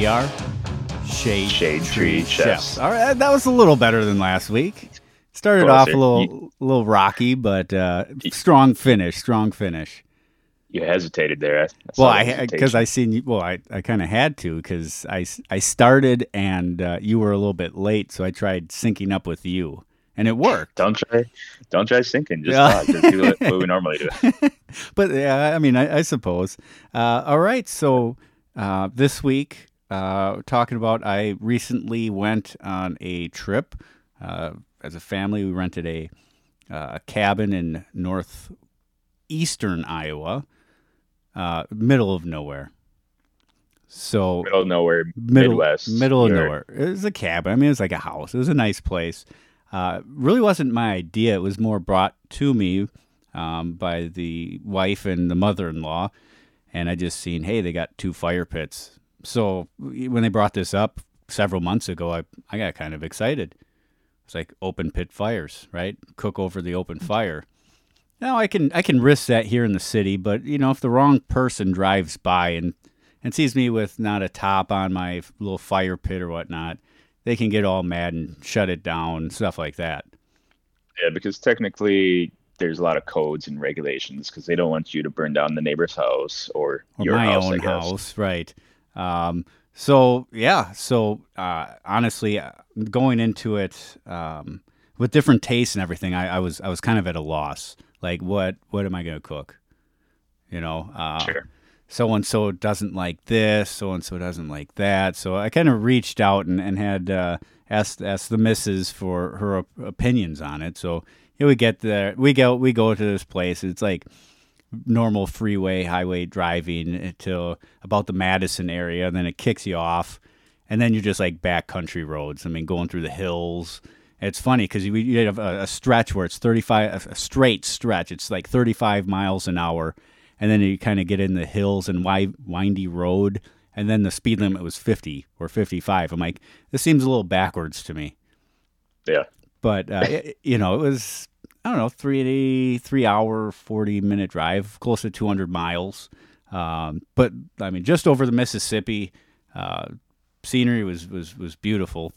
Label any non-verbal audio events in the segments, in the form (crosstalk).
we are Shade, Shade Tree Chefs. All right, that was a little better than last week. Started Closer. off a little, a little rocky, but uh, strong finish. Strong finish. You hesitated there. I, I Well, I because I seen you. Well, I, I kind of had to because I, I started and uh, you were a little bit late, so I tried syncing up with you, and it worked. don't try, don't try sinking. Just talk. Just do what, what we (laughs) normally do. but yeah, I mean, I, I suppose. Uh, all right, so uh, this week, uh, talking about, I recently went on a trip uh, as a family. We rented a uh, cabin in northeastern Iowa, uh, middle of nowhere. So Middle of nowhere, middle, Midwest, middle of nowhere. It was a cabin. I mean, it was like a house. It was a nice place. Uh, really wasn't my idea. It was more brought to me um, by the wife and the mother-in-law, and I just seen, hey, they got two fire pits. So when they brought this up several months ago, I I got kind of excited. It's like open pit fires, right? Cook over the open mm-hmm. fire. Now I can I can risk that here in the city, but you know if the wrong person drives by and and sees me with not a top on my little fire pit or whatnot, they can get all mad and shut it down, stuff like that. Yeah, because technically there's a lot of codes and regulations because they don't want you to burn down the neighbor's house or, Or your my house. Own house, right? Um, so yeah, so uh, honestly, uh, going into it um, with different tastes and everything, I, I was I was kind of at a loss. Like, what what am I going to cook? You know, uh, Sure. so and so doesn't like this, so and so doesn't like that. So I kind of reached out and, and had uh, asked asked the missus for her op- opinions on it. So here we get there, we go we go to this place. It's like normal freeway highway driving until about the Madison area, and then it kicks you off, and then you're just like back country roads. I mean, going through the hills. It's funny because you, you have a, a stretch where it's 35, a, a straight stretch. It's like 35 miles an hour, and then you kind of get in the hills and wi- windy road, and then the speed limit was 50 or 55. I'm like, this seems a little backwards to me Yeah. but uh, it- you know, it was I don't know three three hour forty minute drive, close to two hundred miles. Um, but I mean, just over the Mississippi, uh, scenery was was was beautiful.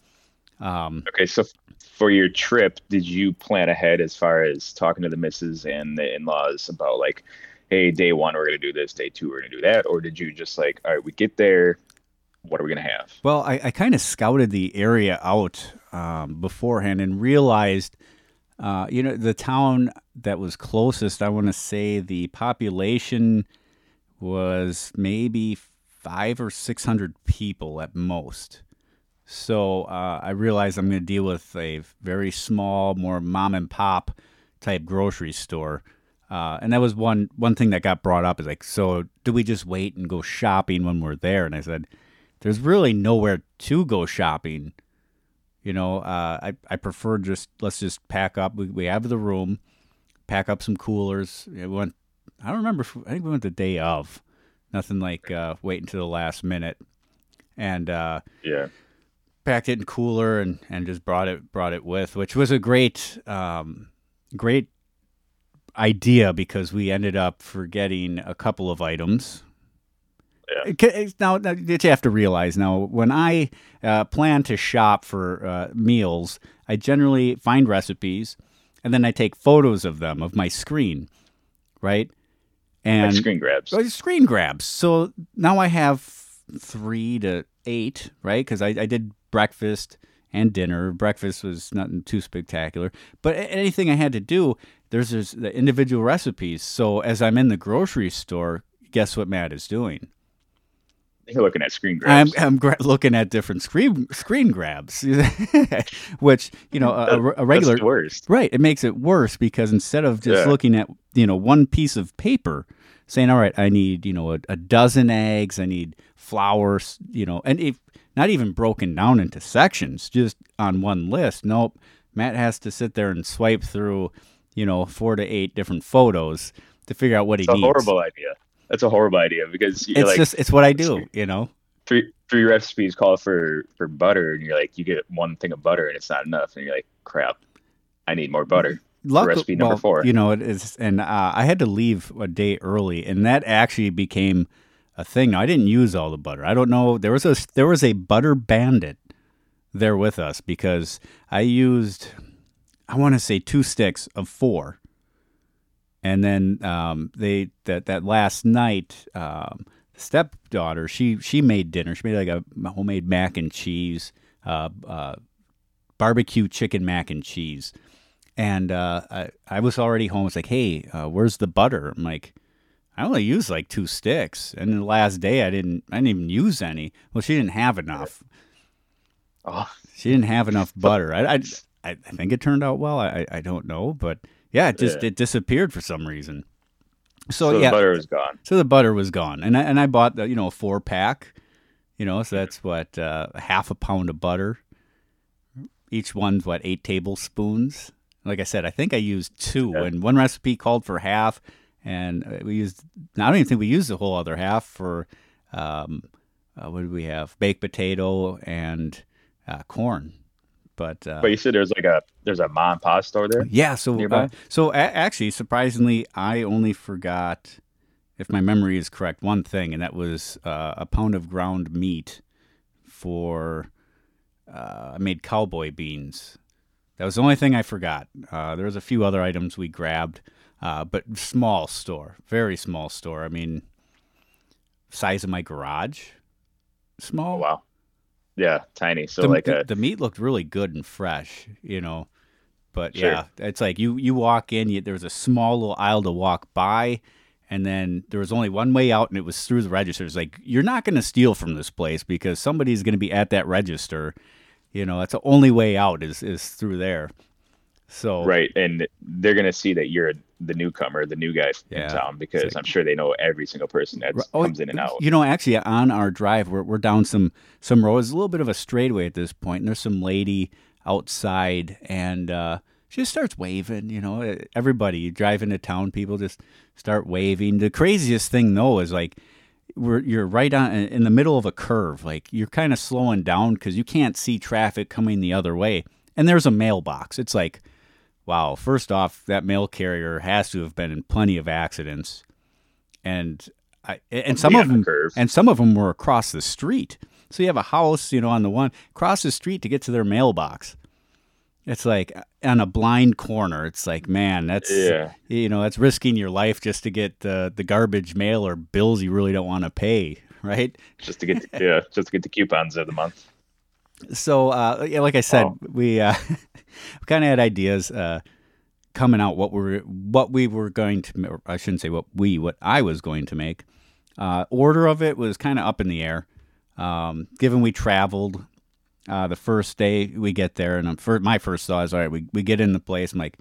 Um, Okay, so for your trip, did you plan ahead as far as talking to the missus and the in-laws about like, hey, day one we're gonna do this, day two we're gonna do that, or did you just like, all right, we get there, what are we gonna have? Well, I, I kind of scouted the area out um, beforehand and realized, uh, you know, the town that was closest, I want to say the population was maybe five or 600 people at most. So uh, I realized I'm going to deal with a very small, more mom and pop type grocery store. Uh, and that was one one thing that got brought up is like, so do we just wait and go shopping when we're there? And I said, there's really nowhere to go shopping. You know, uh, I I prefer just let's just pack up. We, we have the room, pack up some coolers. We went. I don't remember. If, I think we went the day of. Nothing like uh, wait until the last minute, and uh, Yeah. packed it in cooler and, and just brought it brought it with, which was a great um, great idea because we ended up forgetting a couple of items. Yeah. It Now, that you have to realize now, when I uh, plan to shop for uh, meals, I generally find recipes and then I take photos of them of my screen, right? And Like screen grabs. Screen grabs. So now I have three to eight, right? Because I, I did breakfast and dinner. Breakfast was nothing too spectacular, but anything I had to do, there's, there's the individual recipes. So as I'm in the grocery store, guess what Matt is doing? You're looking at screen I'm, grabs. I'm gra- looking at different screen screen grabs, (laughs) which you know a, a- regular. Right. It makes it worse because instead of just Yeah. looking at, you know, one piece of paper, saying, all right, I need, you know, a, a dozen eggs, I need flour, you know, and if not even broken down into sections, just on one list. Nope. Matt has to sit there and swipe through, you know, four to eight different photos to figure out what he It's a needs. horrible idea. That's a horrible idea because you're It's like just, it's what I do, you know? three three recipes call for for butter, and you're like you get one thing of butter and it's not enough, and you're like crap, I need more butter. Luck- recipe number well, four. You know, it is, and uh, I had to leave a day early, and that actually became a thing. Now, I didn't use all the butter. I don't know. There was a there was a butter bandit there with us because I used I want to say two sticks of four, and then um, they that that last night. Um, stepdaughter she she made dinner she made like a homemade mac and cheese uh, uh, barbecue chicken mac and cheese and uh, I, I was already home. I was like, hey, uh, where's the butter? I'm like, I only used like two sticks, and the last day I didn't. I didn't even use any. Well, she didn't have enough. Oh, She didn't have enough butter. I, I, I think it turned out well. I, I don't know, but yeah, it just Yeah. it disappeared for some reason. So, so yeah, the butter was gone. so the butter was gone, and I, and I bought the you know a four pack, you know, so that's what uh, half a pound of butter. Each one's what eight tablespoons. Like I said, I think I used two, Yeah. and one recipe called for half, and uh, we used. I don't even think we used the whole other half for. Um, uh, what did we have? Baked potato and uh, corn, but uh, But you said there's like a there's a mom and pop store there. yeah, so nearby? uh, so a- actually, surprisingly, I only forgot, if my memory is correct, one thing, and that was uh, a pound of ground meat for. Uh, I made cowboy beans. That was the only thing I forgot. Uh, there was a few other items we grabbed, uh, but small store, very small store. I mean, size of my garage, small. Oh wow. Yeah, tiny. So the, like the, a the meat looked really good and fresh, you know. But Sure. yeah, it's like you you walk in, you, there was a small little aisle to walk by, and then there was only one way out, and it was through the register. It's like you're not going to steal from this place because somebody's going to be at that register. You know, that's the only way out is is through there. So right, and they're gonna see that you're the newcomer, the new guy Yeah. in town, because like- I'm sure they know every single person that Oh, comes in and out. You know, actually, on our drive, we're, we're down some some roads, a little bit of a straightaway at this point, and there's some lady outside, and uh, she just starts waving. You know, everybody you drive into town, people just start waving. The craziest thing though is like we're you're right on in the middle of a curve, like you're kind of slowing down because you can't see traffic coming the other way, and there's a mailbox. It's like. Wow, first off, that mail carrier has to have been in plenty of accidents and I, and some of the them curve. and some of them were across the street. So you have a house, you know, on the one across the street to get to their mailbox. It's like uh, on a blind corner. It's like, man, that's Yeah. you know, that's risking your life just to get the the garbage mail or bills you really don't want to pay, (laughs) right? just to get yeah, just to get the coupons of the month. So, uh, yeah, like I said, Wow. we uh, (laughs) kind of had ideas uh, coming out what we were what we were going to. I shouldn't say what we what I was going to make. Uh, order of it was kind of up in the air. Um, given we traveled uh, the first day we get there, and I'm, fir- my first thought is, all right, we we get in the place. I'm like,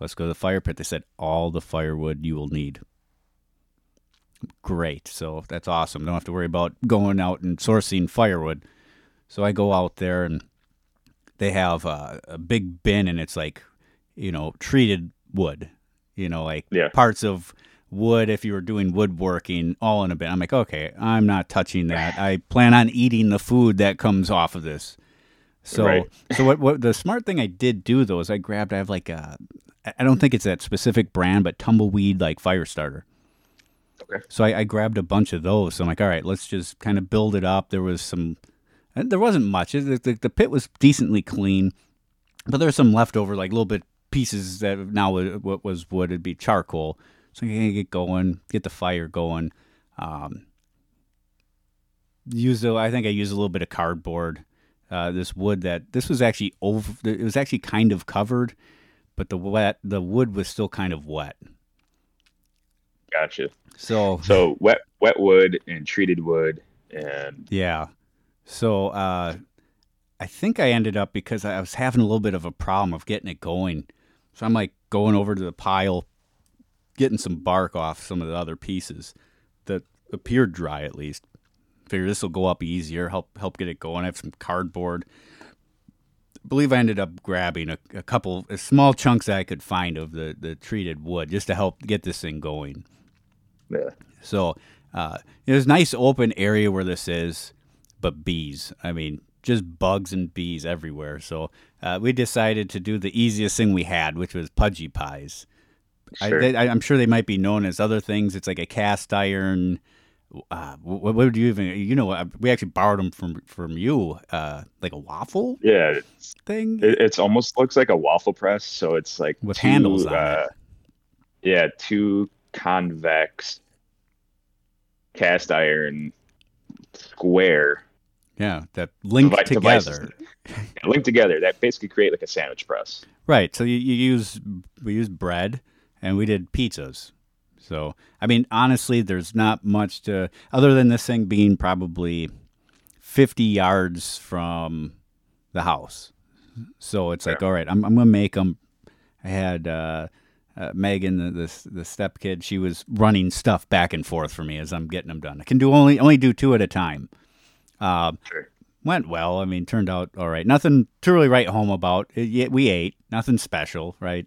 let's go to the fire pit. They said all the firewood you will need. Great, so that's awesome. Don't have to worry about going out and sourcing firewood. So I go out there and they have uh, a big bin and it's like, you know, treated wood, you know, like Yeah. parts of wood if you were doing woodworking all in a bin. I'm like, okay, I'm not touching that. (laughs) I plan on eating the food that comes off of this. So, Right. so what, what the smart thing I did do though is I grabbed, I have like a, I don't think it's that specific brand, but tumbleweed like fire starter. Okay. So I, I grabbed a bunch of those. So I'm like, all right, let's just kind of build it up. There was some, and there wasn't much. The, the, the pit was decently clean, but there's some leftover, like little bit pieces that now what was wood. It'd be charcoal. So you can get going, get the fire going. Um, use the, I think I used a little bit of cardboard. Uh, this wood that this was actually over. It was actually kind of covered, but the wet the wood was still kind of wet. Gotcha. So So wet wet wood and treated wood and Yeah. So uh, I think I ended up because I was having a little bit of a problem of getting it going. So I'm like going over to the pile, getting some bark off some of the other pieces that appeared dry at least. Figure this will go up easier, help help get it going. I have some cardboard. I believe I ended up grabbing a, a couple uh, small chunks that I could find of the, the treated wood just to help get this thing going. yeah. So uh, there's a nice open area where this is, but bees. I mean, just bugs and bees everywhere. So uh, we decided to do the easiest thing we had, which was pudgy pies. I, Sure. they, I, I'm sure they might be known as other things. It's like a cast iron uh, what, what would you even? You know, uh, we actually borrowed them from from you, uh, like a waffle Yeah, thing. it, it's almost looks like a waffle press. So it's like With two, handles on it. uh, Yeah, two convex cast iron square yeah, that link devi- devices together. (laughs) linked together that basically create like a sandwich press. Right. So you, you use we use bread and we did pizzas. So I mean, honestly, there's not much to other than this thing being probably fifty yards from the house. So it's like, all right, I'm I'm gonna make them. I had uh, uh, Megan, the, the the step kid. She was running stuff back and forth for me as I'm getting them done. I can do only only do two at a time. Uh, Sure. went well. I mean, turned out all right. Nothing to really write home about. It, yet we ate. Nothing special, right?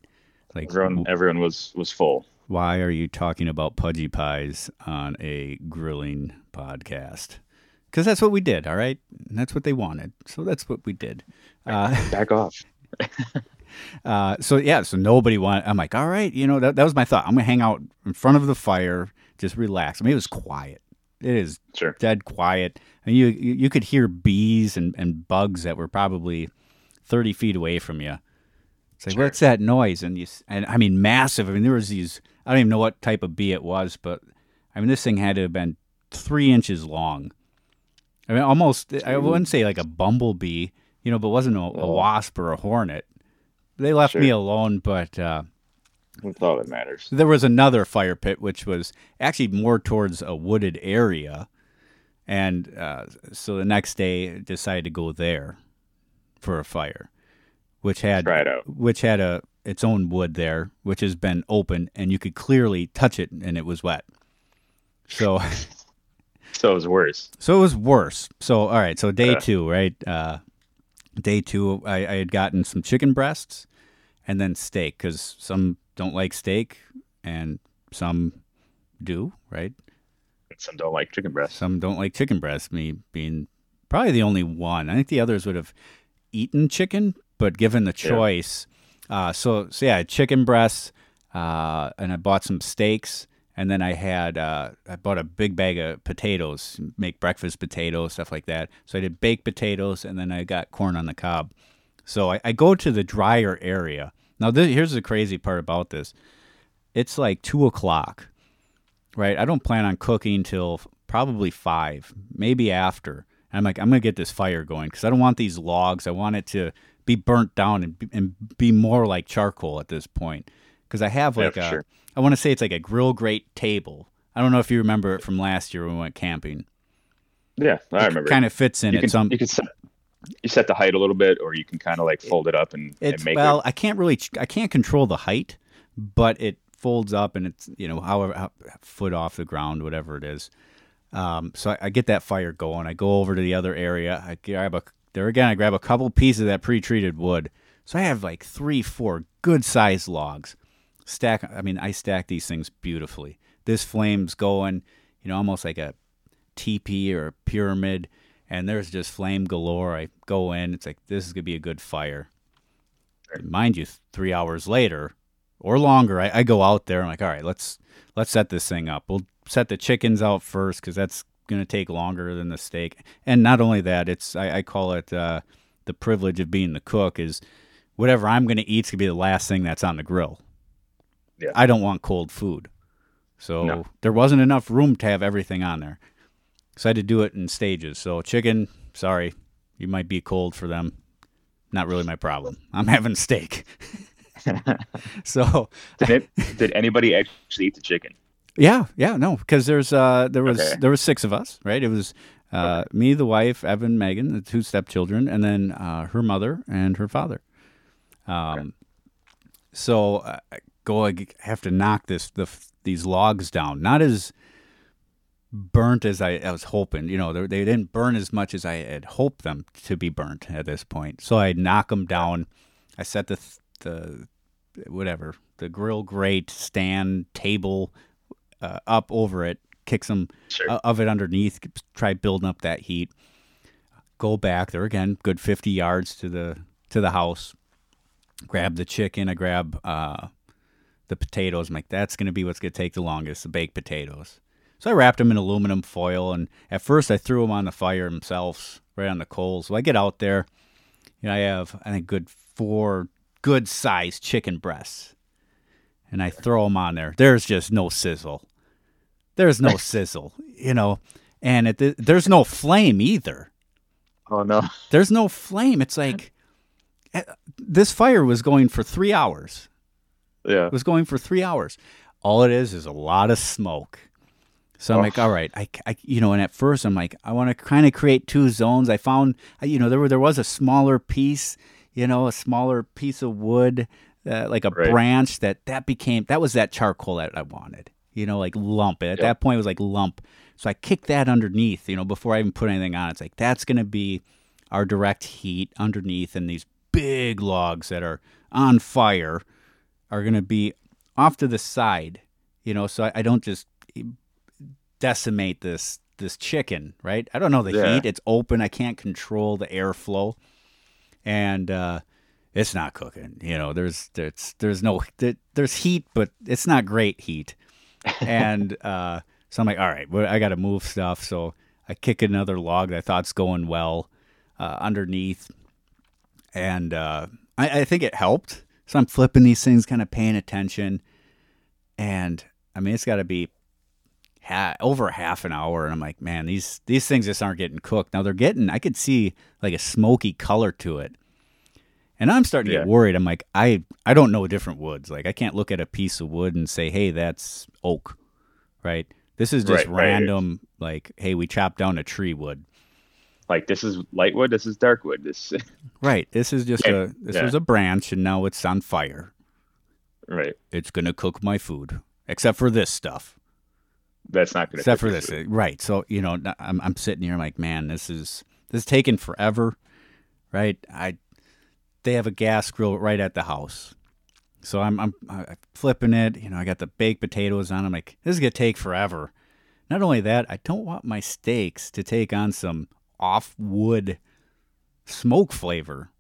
Like, Everyone everyone was was full. why are you talking about pudgy pies on a grilling podcast? Because that's what we did. All right, And that's what they wanted. So that's what we did. Uh, (laughs) Back off. (laughs) uh, so yeah, so nobody wanted. I'm like, all right, you know, that, that was my thought. I'm gonna hang out in front of the fire, just relax. I mean, it was quiet. It is Sure. dead quiet, and you you, you could hear bees and, and bugs that were probably thirty feet away from you. It's like, Sure. what's that noise? And you and I mean, massive. I mean, there was these. I don't even know what type of bee it was, but I mean, this thing had to have been three inches long. I mean, almost. I wouldn't say like a bumblebee, you know, but wasn't a, a wasp or a hornet. They left me alone, but uh, That's all that matters. there was another fire pit, which was actually more towards a wooded area, and uh, so the next day decided to go there for a fire, which had Try it out. which had a its own wood there, which has been open, and you could clearly touch it, and it was wet. So, (laughs) (laughs) So it was worse. so it was worse. So, all right. So day Yeah. two, right? Uh, day two, I, I had gotten some chicken breasts, and then steak because some don't like steak, and some do, right? Some don't like chicken breast. Some don't like chicken breast. Me being probably the only one. I think the others would have eaten chicken, but given the Yeah. choice, uh, so so yeah, chicken breasts, uh, and I bought some steaks, and then I had uh, I bought a big bag of potatoes, make breakfast potatoes, stuff like that. So I did baked potatoes, and then I got corn on the cob. So I, I go to the drier area. Now, this, here's the crazy part about this. It's like two o'clock, right? I don't plan on cooking till probably five, maybe after. And I'm like, I'm gonna get this fire going because I don't want these logs. I want it to be burnt down and be, and be more like charcoal at this point. Because I have like for a, sure. I want to say it's like a grill grate table. I don't know if you remember it from last year when we went camping. Yeah, I remember. It Kind of fits in you it. can, Some you can set you set the height a little bit, or you can kind of like fold it up and, and make well, it. Well, I can't really, I can't control the height, but it folds up and it's you know however how, foot off the ground, whatever it is. Um, so I, I get that fire going. I go over to the other area. I grab a there again. I grab a couple pieces of that pre-treated wood. So I have like three, four good sized logs. Stack. I mean, I stack these things beautifully. This flame's going, you know, almost like a teepee or a pyramid, and there's just flame galore. I go in. It's like this is gonna be a good fire. Mind you, three hours later or longer, I, I go out there. I'm like, all right, let's let's set this thing up. We'll set the chickens out first because that's gonna take longer than the steak. And not only that, it's I, I call it uh, the privilege of being the cook is whatever I'm gonna eat's gonna be the last thing that's on the grill. Yeah. I don't want cold food. So No. there wasn't enough room to have everything on there. So I had to do it in stages. So chicken, sorry, you might be cold for them. Not really my problem. I'm (laughs) having steak. (laughs) so Did, it, did anybody actually eat the chicken? yeah, yeah, no, because there's uh there was Okay. there was six of us, right? It was uh me, the wife, Evan, Megan, the two stepchildren, and then uh, her mother and her father. Um, so uh, I go I have to knock this the these logs down, not as burnt as I, I was hoping. You know, they, they didn't burn as much as I had hoped them to be burnt at this point. So I knock them down. I set the the whatever the grill grate stand table uh, up over it, kick some Sure. of it underneath, try building up that heat. Go back there again, good fifty yards to the to the house. Grab the chicken. I grab uh, the potatoes. I'm like, that's gonna be what's gonna take the longest. The baked potatoes. So I wrapped them in aluminum foil, and at first I threw them on the fire themselves, right on the coals. So I get out there, know, I have I think good four good sized chicken breasts, and I throw them on there. There's just no sizzle. There's no (laughs) sizzle, you know, and it, there's no flame either. Oh no, there's no flame. It's like eh, this fire was going for three hours. Yeah, it was going for three hours. All it is is a lot of smoke so I'm oh. like, all right, I, I, you know, and at first I'm like, I want to kind of create two zones. I found, you know, there were there was a smaller piece, you know, a smaller piece of wood, uh, like a right. branch that that became that was that charcoal that I wanted, you know, like lump. At yep. that point, it was like lump. So I kicked that underneath, you know, before I even put anything on. It's like that's gonna be our direct heat underneath, and these big logs that are on fire are gonna be off to the side, you know, so I, I don't just decimate this this chicken, right? I don't know the yeah. heat. It's open. I can't control the airflow, and uh, it's not cooking. You know, there's there's there's no there's heat, but it's not great heat. and (laughs) uh, so I'm like, all right, well, I got to move stuff. So I kick another log that I thought's going well uh, underneath, and uh, I, I think it helped. So I'm flipping these things, kind of paying attention, and I mean, it's got to be ha- over half an hour, and I'm like, man, these these things just aren't getting cooked. Now they're getting, I could see like a smoky color to it, and I'm starting to yeah. get worried. I'm like, I I don't know different woods. Like I can't look at a piece of wood and say, hey, that's oak, right? This is just right, random. Right. Like, hey, we chopped down a tree wood. Like this is light wood. This is dark wood. This (laughs) right. This is just a this yeah. was a branch, and now it's on fire. Right. It's gonna cook my food, except for this stuff that's not going to except for this, right? So you know, I'm I'm sitting here, I'm like, man, this is this is taking forever, right? I they have a gas grill right at the house, so I'm I'm, I'm flipping it. You know, I got the baked potatoes on. I'm like, this is gonna take forever. Not only that, I don't want my steaks to take on some off wood smoke flavor,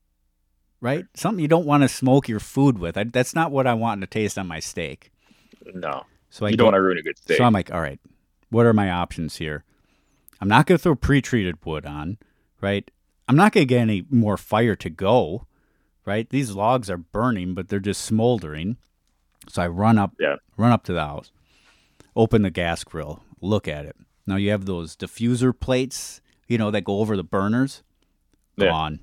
right? Something you don't want to smoke your food with. I, that's not what I want to taste on my steak. No. So I you don't want to ruin a good steak. So I'm like, all right, what are my options here? I'm not going to throw pre-treated wood on, right? I'm not going to get any more fire to go, right? These logs are burning, but they're just smoldering. So I run up, yeah. run up to the house, open the gas grill, look at it. Now you have those diffuser plates, you know, that go over the burners. Yeah. Gone.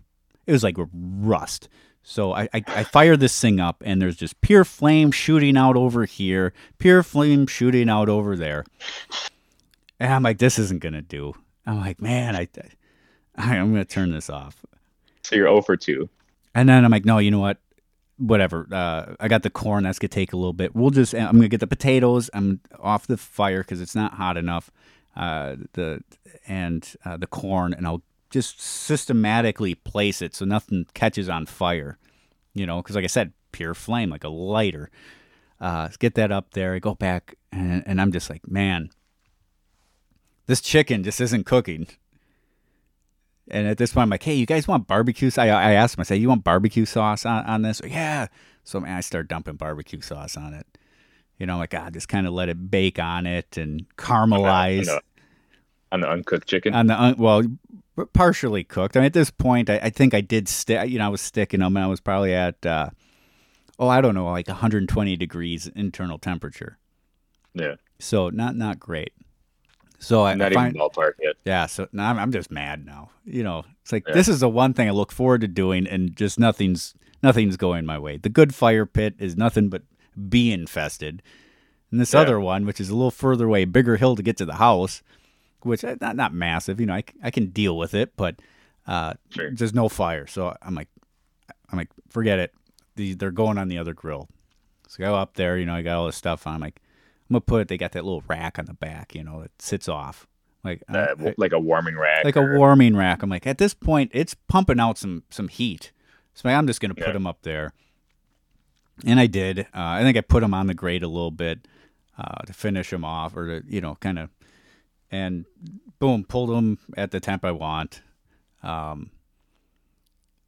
It was like rust. So I, I, I, fire this thing up, and there's just pure flame shooting out over here, pure flame shooting out over there. And I'm like, this isn't gonna do. I'm like, man, I, I am gonna turn this off. So you're over two. And then I'm like, no, you know what? Whatever. Uh, I got the corn. That's gonna take a little bit. We'll just. I'm gonna get the potatoes. I'm off the fire because it's not hot enough. Uh, the and uh, the corn, and I'll just systematically place it so nothing catches on fire. You know, because like I said, pure flame, like a lighter. Uh, get that up there. I go back, and, and I'm just like, man, this chicken just isn't cooking. And at this point, I'm like, hey, you guys want barbecue? I, I asked him, I said, you want barbecue sauce on, on this? Yeah. So man, I start dumping barbecue sauce on it. You know, like, God, just kind of let it bake on it and caramelize. On the, on the uncooked chicken? On the, un, well, partially cooked. I mean, at this point, I, I think I did stick. You know, I was sticking them, and I was probably at, uh, oh, I don't know, like 120 degrees internal temperature. Yeah. So not not great. So I not find, even ballpark yet. Yeah. So now I'm, I'm just mad now. You know, it's like yeah. this is the one thing I look forward to doing, and just nothing's nothing's going my way. The good fire pit is nothing but bee infested, and this yeah. other one, which is a little further away, bigger hill to get to the house which uh, not not massive. You know, I, I can deal with it, but uh, sure. there's no fire. So I'm like, I'm like, forget it. These they're going on the other grill. So I go up there. You know, I got all this stuff on. I'm like, I'm gonna put it. They got that little rack on the back. You know, that sits off. Like uh, I, like a warming rack. Like or... a warming rack. I'm like, at this point, it's pumping out some some heat. So I'm just gonna put yeah. them up there. And I did. Uh, I think I put them on the grate a little bit uh, to finish them off, or to you know, kind of and boom, pulled them at the temp I want. Um,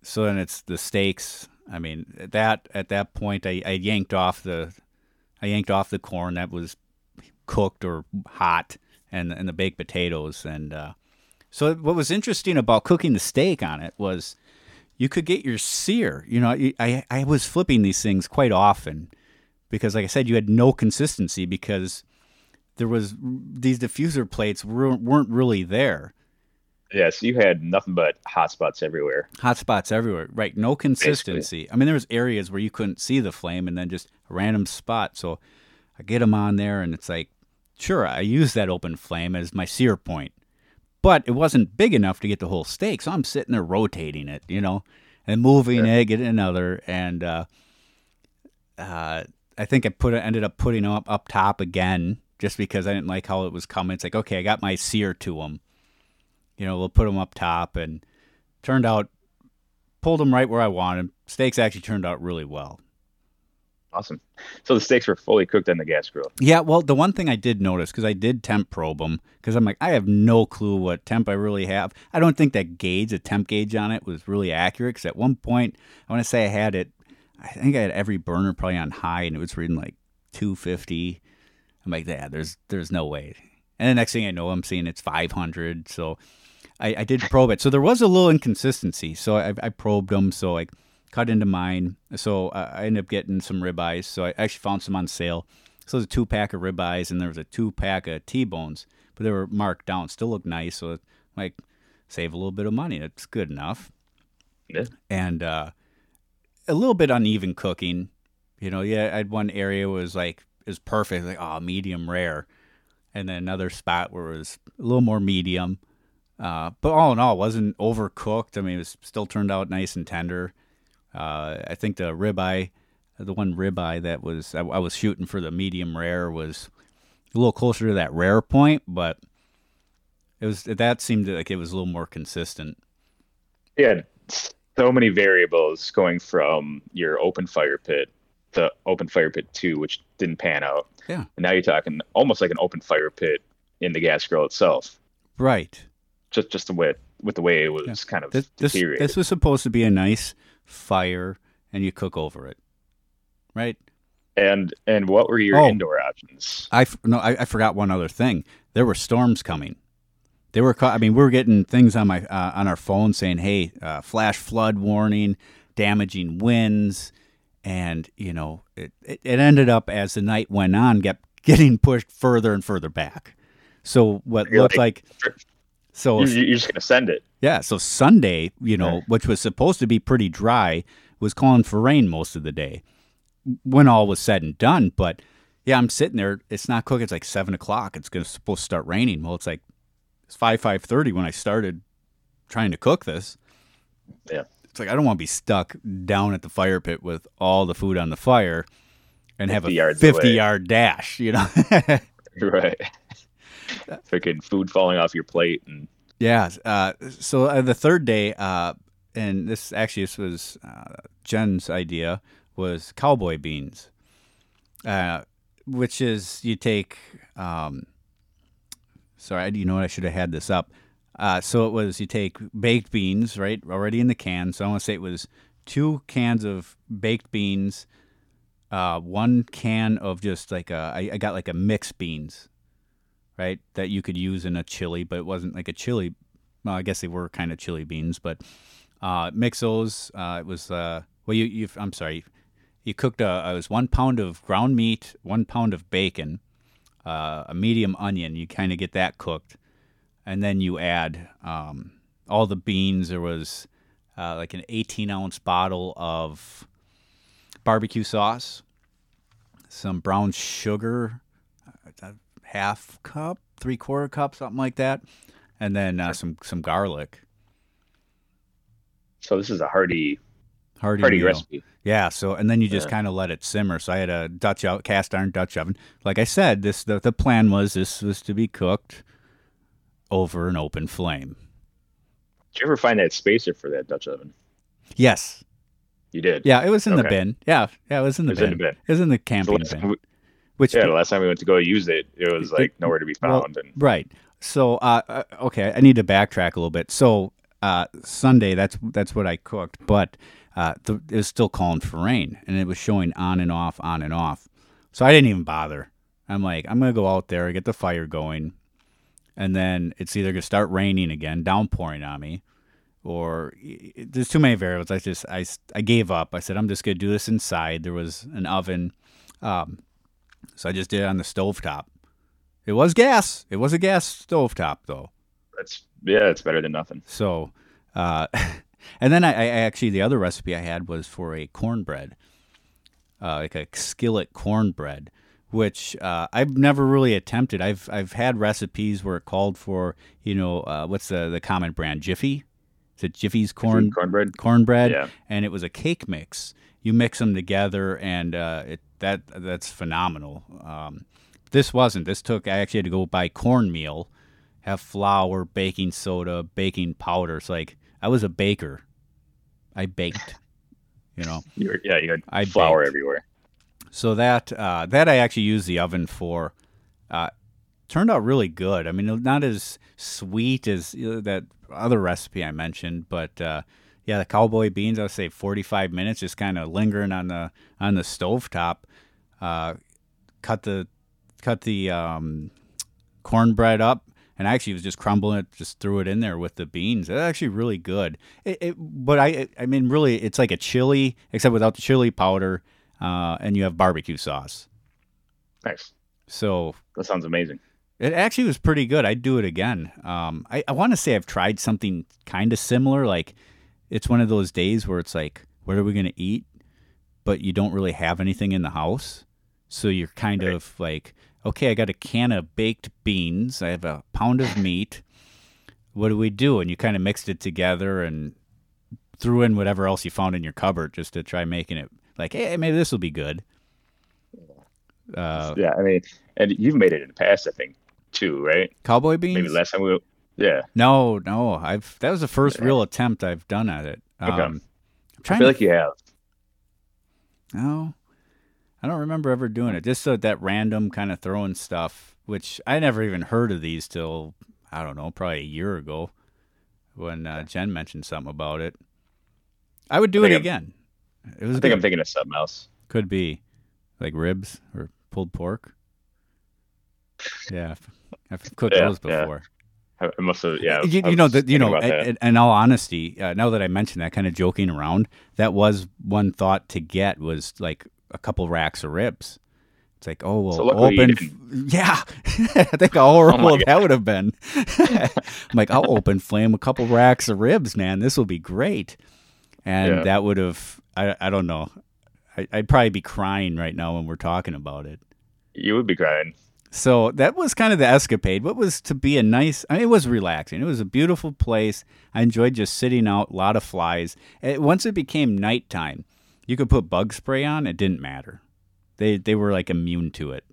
so then it's the steaks. I mean, that at that point, I, I yanked off the, I yanked off the corn that was cooked or hot, and and the baked potatoes. And uh, so what was interesting about cooking the steak on it was you could get your sear. You know, I I was flipping these things quite often because, like I said, you had no consistency because there was these diffuser plates weren't, really there. Yeah, so you had nothing but hotspots everywhere. Hotspots everywhere, right? No consistency. Basically. I mean, there was areas where you couldn't see the flame, and then just a random spot. So I get them on there, and it's like, sure, I use that open flame as my sear point, but it wasn't big enough to get the whole steak. So I'm sitting there rotating it, you know, and moving sure. it, getting another, and uh, uh, I think I put ended up putting them up up top again just because I didn't like how it was coming. It's like, okay, I got my sear to them. You know, we'll put them up top, and turned out, pulled them right where I wanted. Steaks actually turned out really well. Awesome. So the steaks were fully cooked on the gas grill. Yeah. Well, the one thing I did notice because I did temp probe them because I'm like I have no clue what temp I really have. I don't think that gauge, the temp gauge on it, was really accurate. Because at one point, I want to say I had it. I think I had every burner probably on high, and it was reading like 250. I'm like, yeah, there's there's no way. And the next thing I know, I'm seeing it's 500. So I, I did probe it. So there was a little inconsistency. So I, I probed them. So I cut into mine. So I ended up getting some ribeyes. So I actually found some on sale. So there's a two pack of ribeyes and there was a two pack of T-bones, but they were marked down. Still look nice. So like save a little bit of money. That's good enough. Yeah. And uh, a little bit uneven cooking. You know, yeah, I had one area was like is perfect, like oh medium rare, and then another spot where it was a little more medium. Uh, but all in all, it wasn't overcooked. I mean, it was still turned out nice and tender. Uh, I think the ribeye, the one ribeye that was I, I, was shooting for the medium rare was a little closer to that rare point, but it was that seemed like it was a little more consistent. Yeah, so many variables going from your open fire pit to open fire pit two, which didn't pan out. Yeah. And now you're talking almost like an open fire pit in the gas grill itself. Right. Just just the way with the way it was yeah. kind of this, this, this was supposed to be a nice fire, and you cook over it. Right. And and what were your oh, indoor options? I no, I, I forgot one other thing. There were storms coming. They were. I mean, we were getting things on my uh, on our phone saying, "Hey, uh, flash flood warning, damaging winds." And you know it, it, ended up as the night went on kept (laughs) getting pushed further and further back. So what you're looked like, like so you're, you're just gonna send it. Yeah so sunday you know which was supposed to be pretty dry was calling for rain most of the day. When all was said and done but yeah i'm sitting there it's not cooking it's like seven o'clock it's gonna supposed to start raining. Well it's like it's five five thirty when i started trying to cook this. Yeah it's like I don't want to be stuck down at the fire pit with all the food on the fire and have a 50 away. yard dash, you know? (laughs) (laughs) right. Freaking food falling off your plate and yeah. Uh, so uh, the third day, uh, and this actually this was uh, Jen's idea was cowboy beans, uh, which is you take. Um, sorry, you know what? I should have had this up. Uh, so it was you take baked beans, right, already in the can. So I want to say it was two cans of baked beans, uh, one can of just like a, I, I got like a mixed beans, right, that you could use in a chili, but it wasn't like a chili. Well, I guess they were kind of chili beans, but uh, mix those. Uh, it was uh, well, you, you I'm sorry, you cooked a it was one pound of ground meat, one pound of bacon, uh, a medium onion. You kind of get that cooked and then you add um, all the beans. There was uh, like an 18 ounce bottle of barbecue sauce, some brown sugar, uh, half cup, three quarter cup, something like that, and then uh, some some garlic. So this is a hearty, hearty, hearty recipe. Yeah. So and then you just yeah. kind of let it simmer. So I had a Dutch out cast iron Dutch oven. Like I said, this the, the plan was this was to be cooked over an open flame. Did you ever find that spacer for that Dutch oven? Yes. You did? Yeah, it was in okay. the bin. Yeah, yeah, it was in the, it was bin. In the bin. It was in the camping so bin. We, which yeah, the last time we went to go use it, it was like it, nowhere to be found. Well, and... Right. So, uh, uh, okay, I need to backtrack a little bit. So, uh, Sunday, that's that's what I cooked, but uh, the, it was still calling for rain, and it was showing on and off, on and off. So I didn't even bother. I'm like, I'm gonna go out there, get the fire going, and then it's either gonna start raining again, downpouring on me, or there's too many variables. I just I, I gave up. I said I'm just gonna do this inside. There was an oven, um, so I just did it on the stove top. It was gas. It was a gas stove top though. That's yeah, it's better than nothing. So, uh, (laughs) and then I, I, actually the other recipe I had was for a cornbread, uh, like a skillet cornbread, which uh, I've never really attempted. I've I've had recipes where it called for you know uh, what's the the common brand Jiffy, is it Jiffy's corn cornbread? Cornbread, Yeah. and it was a cake mix. You mix them together, and uh, it that that's phenomenal. Um, this wasn't. This took. I actually had to go buy cornmeal, have flour, baking soda, baking powder. It's like I was a baker. I baked. You know. You're, yeah, you had I flour baked. everywhere. So that uh, that I actually used the oven for. Uh, turned out really good. I mean, not as sweet as that other recipe I mentioned, but uh, yeah, the cowboy beans. I would say forty-five minutes, just kind of lingering on the on the stovetop. Uh, cut the cut the um, cornbread up, and actually was just crumbling it, just threw it in there with the beans. It's actually really good. It, it, but I I mean, really, it's like a chili except without the chili powder, uh, and you have barbecue sauce. Nice. So That sounds amazing. it actually was pretty good. I'd do it again. Um, I, I want to say I've tried something kind of similar. Like it's one of those days where it's like, what are we going to eat? But you don't really have anything in the house. So you're kind Right. of like, okay, I got a can of baked beans. I have a pound of meat. What do we do? And you kind of mixed it together and threw in whatever else you found in your cupboard just to try making it like, hey, maybe this will be good. Uh, yeah, I mean, and you've made it in the past, I think, too, right? cowboy beans? Maybe last time we. Yeah, No, no. I've that was the first Yeah. real attempt I've done at it. Um, Okay. I'm I trying feel to like you have. no, I don't remember ever doing it. Just so that random kind of throwing stuff, which I never even heard of these till I don't know, probably a year ago, when uh, Jen mentioned something about it. I would do I it again. It was I think good. I'm thinking of something else. could be like ribs or pulled pork. Yeah, I've, I've cooked Yeah, those before. I I must have. Yeah, you, you know that you know in, in all honesty uh, now that i mentioned that kind of joking around that was one thought to get was like a couple racks of ribs it's like oh well So open yeah (laughs) i think how (laughs) horrible Oh that would have been (laughs) i'm like i'll open flame a couple racks of ribs man this will be great and Yeah. that would have I, I don't know I, i'd probably be crying right now when we're talking about it you would be crying. so that was kind of the escapade. What was to be a nice, I mean, it was relaxing. It was a beautiful place. I enjoyed just sitting out, a lot of flies. It, once it became nighttime, you could put bug spray on, it didn't matter. They they were like immune to it.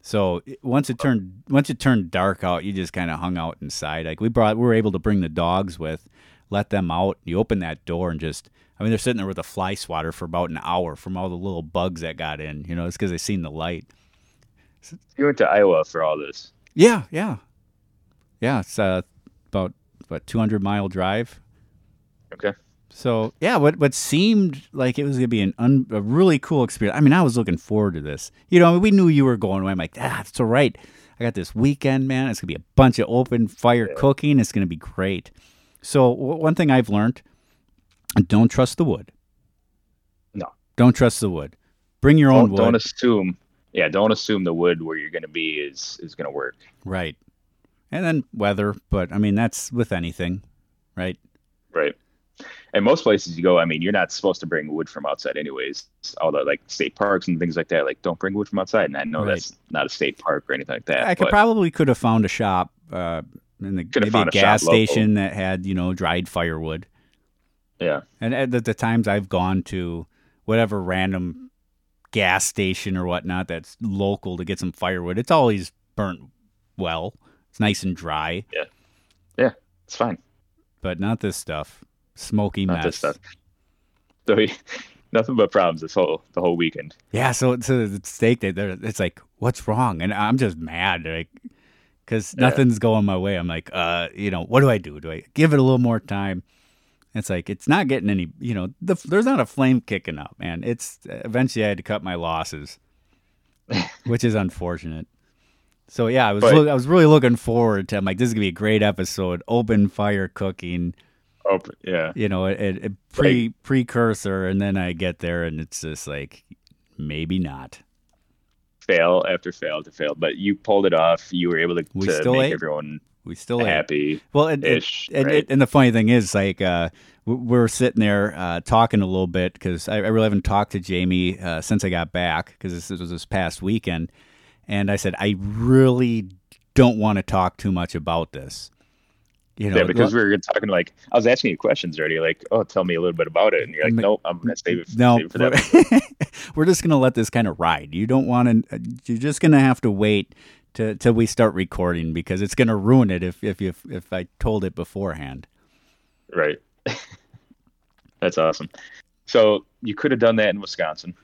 So eh, once it turned once it turned dark out, you just kind of hung out inside. Like we brought, we were able to bring the dogs with, let them out. You open that door and just, I mean, they're sitting there with a fly swatter for about an hour from all the little bugs that got in. You know, it's because they seen the light. You went to Iowa for all this. Yeah, yeah, yeah. It's uh, about what 200 mile drive. Okay. So yeah, what what seemed like it was gonna be an un, a really cool experience. I mean, I was looking forward to this. You know, we knew you were going away. I'm like, ah, it's all right. I got this weekend, man. It's gonna be a bunch of open fire cooking. It's gonna be great. So w- one thing I've learned: don't trust the wood. No. Don't trust the wood. Bring your own Don't, wood. don't assume. Yeah, don't assume the wood where you're going to be is is going to work. right. And then weather, but I mean that's with anything, right? Right. And most places you go, I mean, you're not supposed to bring wood from outside, anyways. All the like state parks and things like that, like don't bring wood from outside. And I know Right. that's not a state park or anything like that. I could probably could have found a shop uh, in the maybe a a gas shop local. station that had you know dried firewood. yeah, And at the, the times I've gone to whatever random gas station or whatnot that's local to get some firewood, it's always burnt well. It's nice and dry, Yeah, yeah, it's fine. but not this stuff. Smoky Not mess. this stuff. So (laughs) nothing but problems this whole the whole weekend. Yeah, so so the steak there, it's like, what's wrong? And I'm just mad, like, because Yeah. nothing's going my way. I'm like, uh, you know, what do I do? Do I give it a little more time? It's like it's not getting any, you know, the, there's not a flame kicking up, man. It's eventually I had to cut my losses, (laughs) which is unfortunate. So yeah, I was But- look, I was really looking forward to. I'm like, this is gonna be a great episode. Open fire cooking, Oh, yeah. you know, a, a pre precursor, and then I get there and it's just like, maybe not. Fail after fail after fail, but you pulled it off. You were able to, We to make ate. everyone We still ate. happy Well, and, and, ish. and, right? and the funny thing is, like, uh, we're sitting there uh, talking a little bit because I, I really haven't talked to Jamie uh, since I got back because this, this was this past weekend, and I said I really don't want to talk too much about this. You know, yeah, because we were talking like I was asking you questions already, like, oh, tell me a little bit about it, and you're like, nope, I'm gonna save it, no, save it for that. we're, (laughs) we're just gonna let this kind of ride. You don't want to. You're just gonna have to wait to till we start recording because it's gonna ruin it if if you if I told it beforehand. Right. (laughs) That's awesome. So you could have done that in Wisconsin.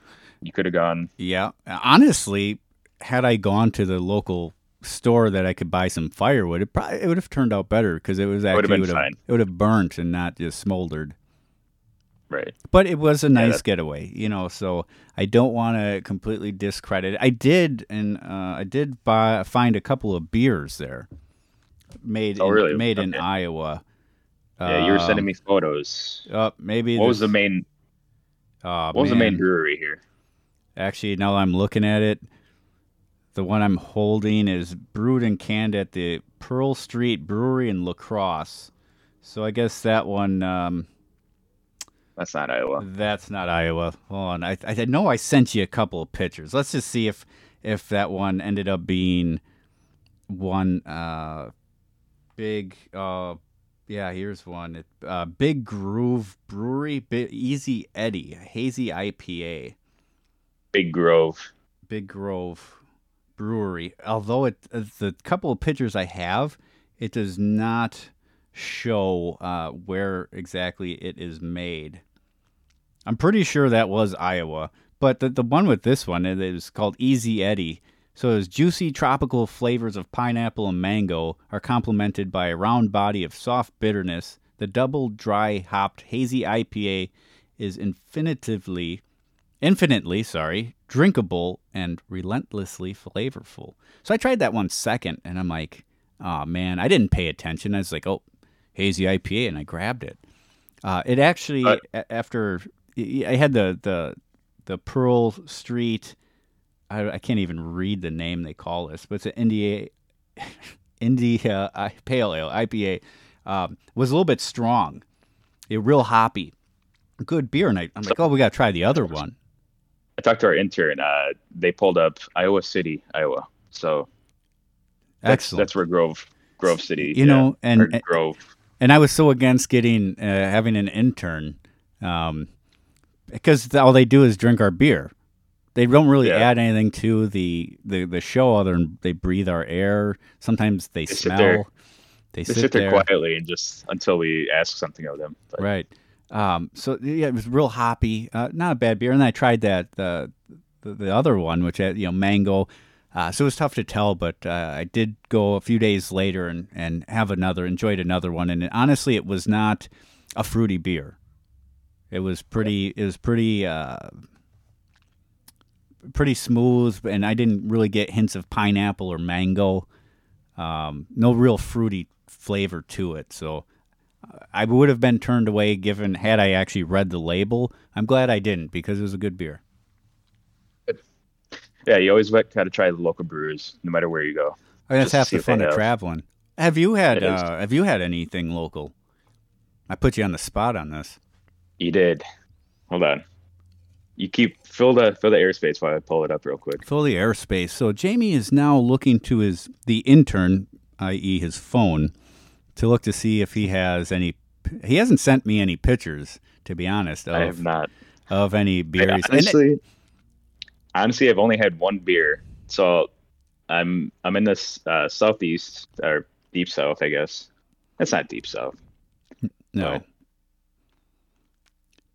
You could have gone. Yeah, honestly, had I gone to the local store that I could buy some firewood, it probably it would have turned out better because it was It actually been would have, fine. it would have burnt and not just smoldered. Right. But it was a nice that- getaway, you know. So I don't want to completely discredit. I did, and uh, I did buy find a couple of beers there, made Oh, in, really? made in Iowa. Yeah, you were sending Um, me photos. Uh, maybe What was the main? oh, What was the main brewery here? Actually, now I'm looking at it, the one I'm holding is brewed and canned at the Pearl Street Brewery in La Crosse. So I guess that one, um, That's not Iowa. that's not Iowa. Hold on, I, I know I sent you a couple of pictures. Let's just see if if that one ended up being one uh, big. Uh, yeah, here's one. It, uh, Big Groove Brewery, Bi Easy Eddie, hazy IPA. Big Grove. Big Grove Brewery. Although it uh, the couple of pictures I have, it does not show uh, where exactly it is made. I'm pretty sure that was Iowa, but the the one with this one it is called Easy Eddie. So its juicy tropical flavors of pineapple and mango are complemented by a round body of soft bitterness. The double dry hopped hazy IPA is infinitively infinitely, sorry, drinkable and relentlessly flavorful. So I tried that one second, and I'm like, oh man, I didn't pay attention. I was like, oh, hazy IPA, and I grabbed it. Uh, it actually a- after I had the the the Pearl Street. I, I can't even read the name they call this, but it's an India (laughs) India uh, Pale Ale IPA. Um, was a little bit strong, a real hoppy, good beer. And I, I'm like, oh, we got to try the other one. I talked to our intern. Uh, they pulled up Iowa City, Iowa. So that's, Excellent. That's where Grove, Grove City. You know, yeah, and- Grove. and I was so against getting uh, having an intern, um, because all they do is drink our beer. They don't really Yeah. add anything to the, the, the show other than they breathe our air. Sometimes they, They sit smell. there. They, They sit, sit there there. quietly and just until we ask something of them. But Right. Um, so yeah, it was real hoppy. Uh, not a bad beer. And I tried that uh, the the other one, which had you know mango. Uh, so it was tough to tell, but uh, I did go a few days later and, and have another, enjoyed another one, and honestly, it was not a fruity beer. It was pretty. It was pretty. Uh, pretty smooth, and I didn't really get hints of pineapple or mango. Um, no real fruity flavor to it. So I would have been turned away given had I actually read the label. I'm glad I didn't because it was a good beer. yeah, you always got to try the local brewers, no matter where you go. I mean, that's half the fun of traveling. Have you had uh, Have you had anything local? I put you on the spot on this. You did. Hold on. You keep fill the fill the airspace while I pull it up real quick. Fill the airspace. So Jamie is now looking to his the intern, i.e., his phone, to look to see if he has any. He hasn't sent me any pictures, to be honest, I have of, not. of any I beers. It- honestly, honestly, I've only had one beer, so I'm I'm in this uh, southeast or deep south, I guess. That's not deep south. no, Right.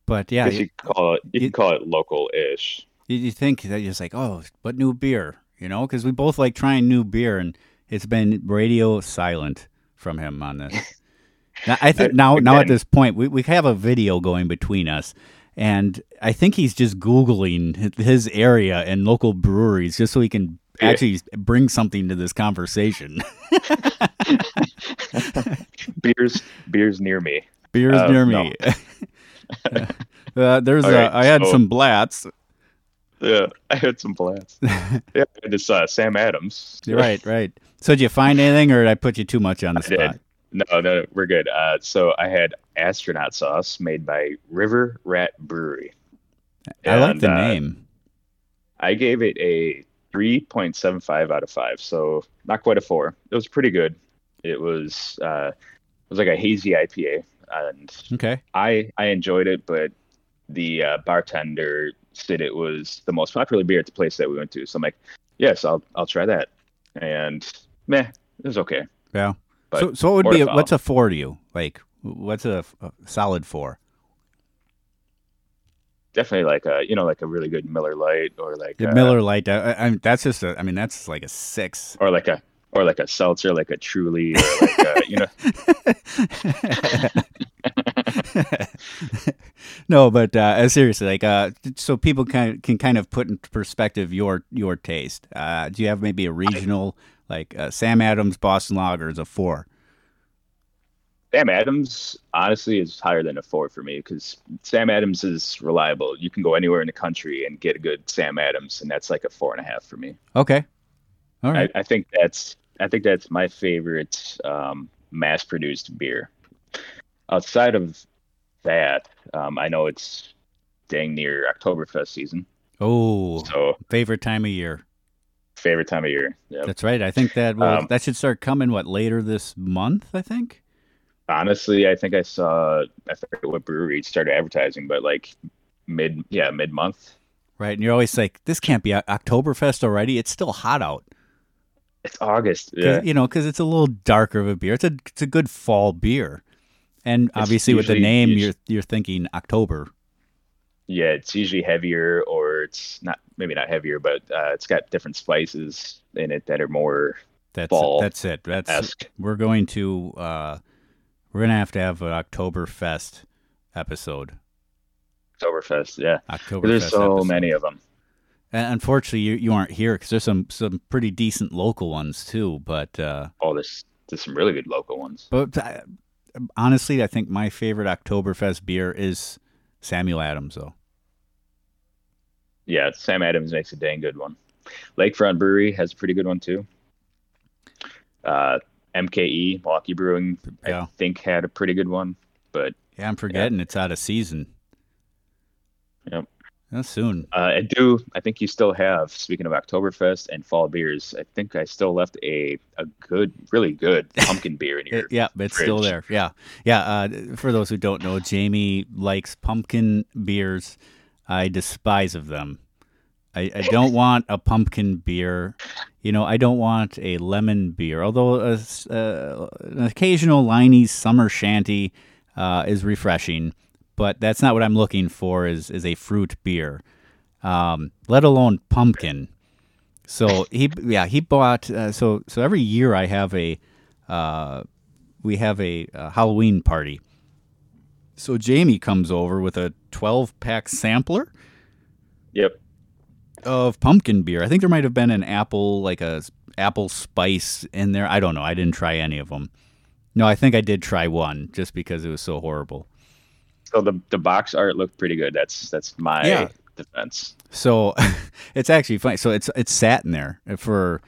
but yeah, guess you call it you you- call it local-ish. you, you think that you're just like, oh, but new beer? You know, because we both like trying new beer, and it's been radio silent from him on this. (laughs) now, I think now, now at this point, we, we have a video going between us, and I think he's just googling his area and local breweries just so he can Yeah. actually bring something to this conversation. (laughs) beers beers near me. Beers Uh, near no. me. (laughs) uh, there's All right, uh, I had so- some Blatz. Yeah, I had some Blatz. yeah, I had this uh, Sam Adams. right, right. So did you find anything, or did I put you too much on the I did. spot? No, no, we're good. Uh, so I had astronaut sauce made by River Rat Brewery. I like And, the uh, name. I gave it a 3.75 out of 5, so not quite a 4. It was pretty good. It was uh it was like a hazy IPA and Okay. I I enjoyed it, but the uh, bartender said it was the most popular beer at the place that we went to. So I'm like, "Yes, I'll I'll try that." And meh, it was okay. Yeah. But so, so what would be a, what's a four to you? Like, what's a, a solid four? Definitely like a you know like a really good Miller Lite or like The a, Miller Lite. I, I, that's just a. I mean, that's like a six. or like a or like a seltzer like a Truly or like a, you know (laughs) no, but uh, seriously, like, uh, so people can can kind of put into perspective your your taste. Uh, do you have maybe a regional like uh, Sam Adams Boston Lager is a four? Sam Adams honestly is higher than a four for me because Sam Adams is reliable. You can go anywhere in the country and get a good Sam Adams, and that's like a four and a half for me. Okay. All right. I, I think that's I think that's my favorite um, mass-produced beer. Outside of that, um, I know it's dang near Oktoberfest season, oh, so favorite time of year. Favorite time of year. Yeah. That's right. I think that will, Um, that should start coming what later this month. I think. Honestly, I think I saw I forget what brewery started advertising, but like mid yeah mid month. Right, and you're always like, this can't be Oktoberfest already. It's still hot out. It's August, Yeah. You know, because it's a little darker of a beer. It's a it's a good fall beer, and obviously with the name, you're you're thinking October. Yeah, it's usually heavier, or it's not maybe not heavier, but uh, it's got different spices in it that are more That's Fall that's it. That's we're going to uh, we're gonna have to have an Oktoberfest episode. Oktoberfest. Yeah, Oktoberfest. there's so episode. many of them. And unfortunately, you you aren't here because there's some some pretty decent local ones too. But uh, Oh, there's there's some really good local ones. but uh, honestly, I think my favorite Oktoberfest beer is Samuel Adams, though. Yeah, Sam Adams makes a dang good one. Lakefront Brewery has a pretty good one too. Uh, MKE Milwaukee Brewing, Yeah. I think had a pretty good one, but Yeah, I'm forgetting it's out of season. Yep. Yeah, soon. uh, I do. I think you still have. Speaking of Oktoberfest and fall beers, I think I still left a a good, really good (laughs) pumpkin beer in here. It- yeah, it's still there. Yeah, yeah. Uh, for those who don't know, Jamie likes pumpkin beers. I despise of them. I, I don't want a pumpkin beer. You know, I don't want a lemon beer. Although a an occasional Leinie's Summer Shandy uh, is refreshing, but that's not what I'm looking for. Is is a fruit beer, um, let alone pumpkin. So he, yeah, he bought. Uh, so so every year I have a, uh, we have a, uh Halloween party. So Jamie comes over with a 12 pack sampler Yep. of pumpkin beer. I think there might have been an apple, like a apple spice in there. I don't know. I didn't try any of them. No, I think I did try one just because it was so horrible. So the the box art looked pretty good. That's that's my Yeah. defense. So (laughs) it's actually funny. So it's it's sat in there for,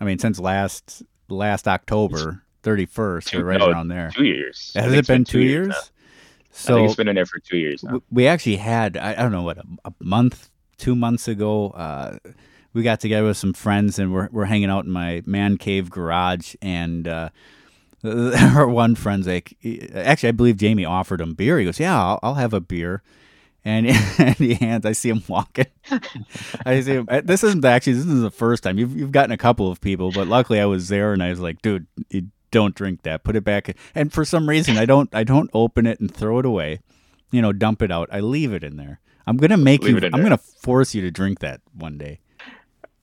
I mean, since last last October thirty first or right no, around there. Two years. Has it it's been two years? Now. I So think it's been in there for two years now. we actually had I, I don't know what a, a month, two months ago. Uh, we got together with some friends and we're we're hanging out in my man cave garage and. Uh, (laughs) our one friend's like, actually, I believe Jamie offered him beer. He goes, "Yeah, I'll, I'll have a beer," and, and he hands. I see him walking. (laughs) I see him. uh, This isn't actually. This is the first time you've you've gotten a couple of people, but luckily I was there and I was like, "Dude, you don't drink that. Put it back." And for some reason, I don't. I don't open it and throw it away. You know, dump it out. I leave it in there. I'm gonna make Leave you. it I'm there. gonna force you to drink that one day.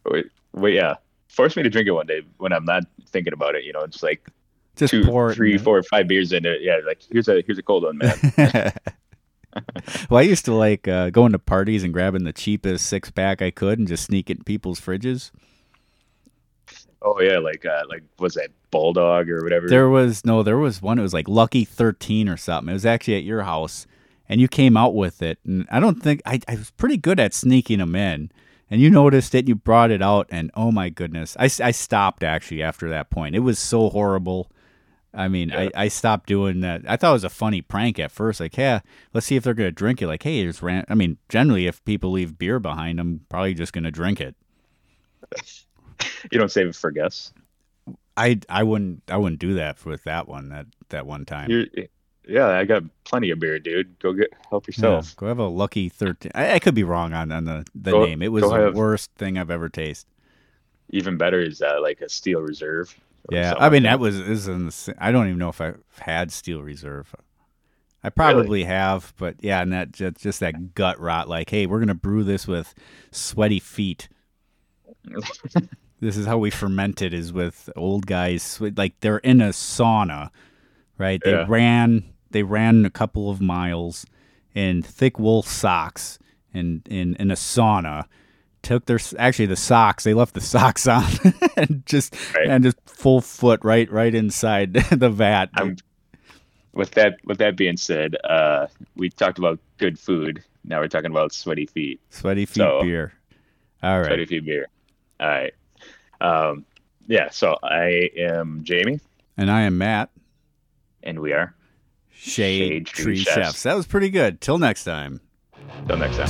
Wait, wait, yeah. Force me to drink it one day when I'm not thinking about it. You know, it's like Just two, pour three, in four, five beers in it. Yeah, like here's a here's a cold one, man. (laughs) (laughs) well, I used to like uh, going to parties and grabbing the cheapest six pack I could and just sneak it in people's fridges. Oh yeah, like uh, like was that bulldog or whatever? There was no, there was one. It was like Lucky Thirteen or something. It was actually at your house, and you came out with it. And I don't think I, I was pretty good at sneaking them in. And you noticed it, you brought it out, and oh my goodness, I, I stopped actually after that point. It was so horrible. I mean, Yeah. I, I stopped doing that. I thought it was a funny prank at first. Like, yeah, let's see if they're gonna drink it. Like, hey, there's ran. I mean, generally, if people leave beer behind them, probably just gonna drink it. (laughs) you don't save it for guests. I I wouldn't I wouldn't do that with that one that that one time. You're, yeah, I got plenty of beer, dude. Go get help yourself. Yeah, go have a lucky thirteen. I, I could be wrong on, on the, the Go- name. It was the have- worst thing I've ever tasted. Even better is uh, like a steel reserve. Yeah, I mean like that was is in the. I don't even know if I've had Steel Reserve. I probably have, but yeah, and that just, just that gut rot. Like, hey, we're gonna brew this with sweaty feet. (laughs) this is how we ferment it. Is with old guys. Like they're in a sauna, right? They Yeah. ran. They ran a couple of miles in thick wool socks in in in a sauna. Took their actually the socks. They left the (laughs) socks on and just Right. and just full foot right right inside (laughs) the vat. I'm with that. With that being said, uh, we talked about good food. Now we're talking about sweaty feet. Sweaty feet So- beer. All right. Sweaty feet beer. All right. Um, yeah, so I am Jamie. And I am Matt. And we are Shade, Shade Tree, Tree Chefs. Chefs. That was pretty good. Till next time. Till next time.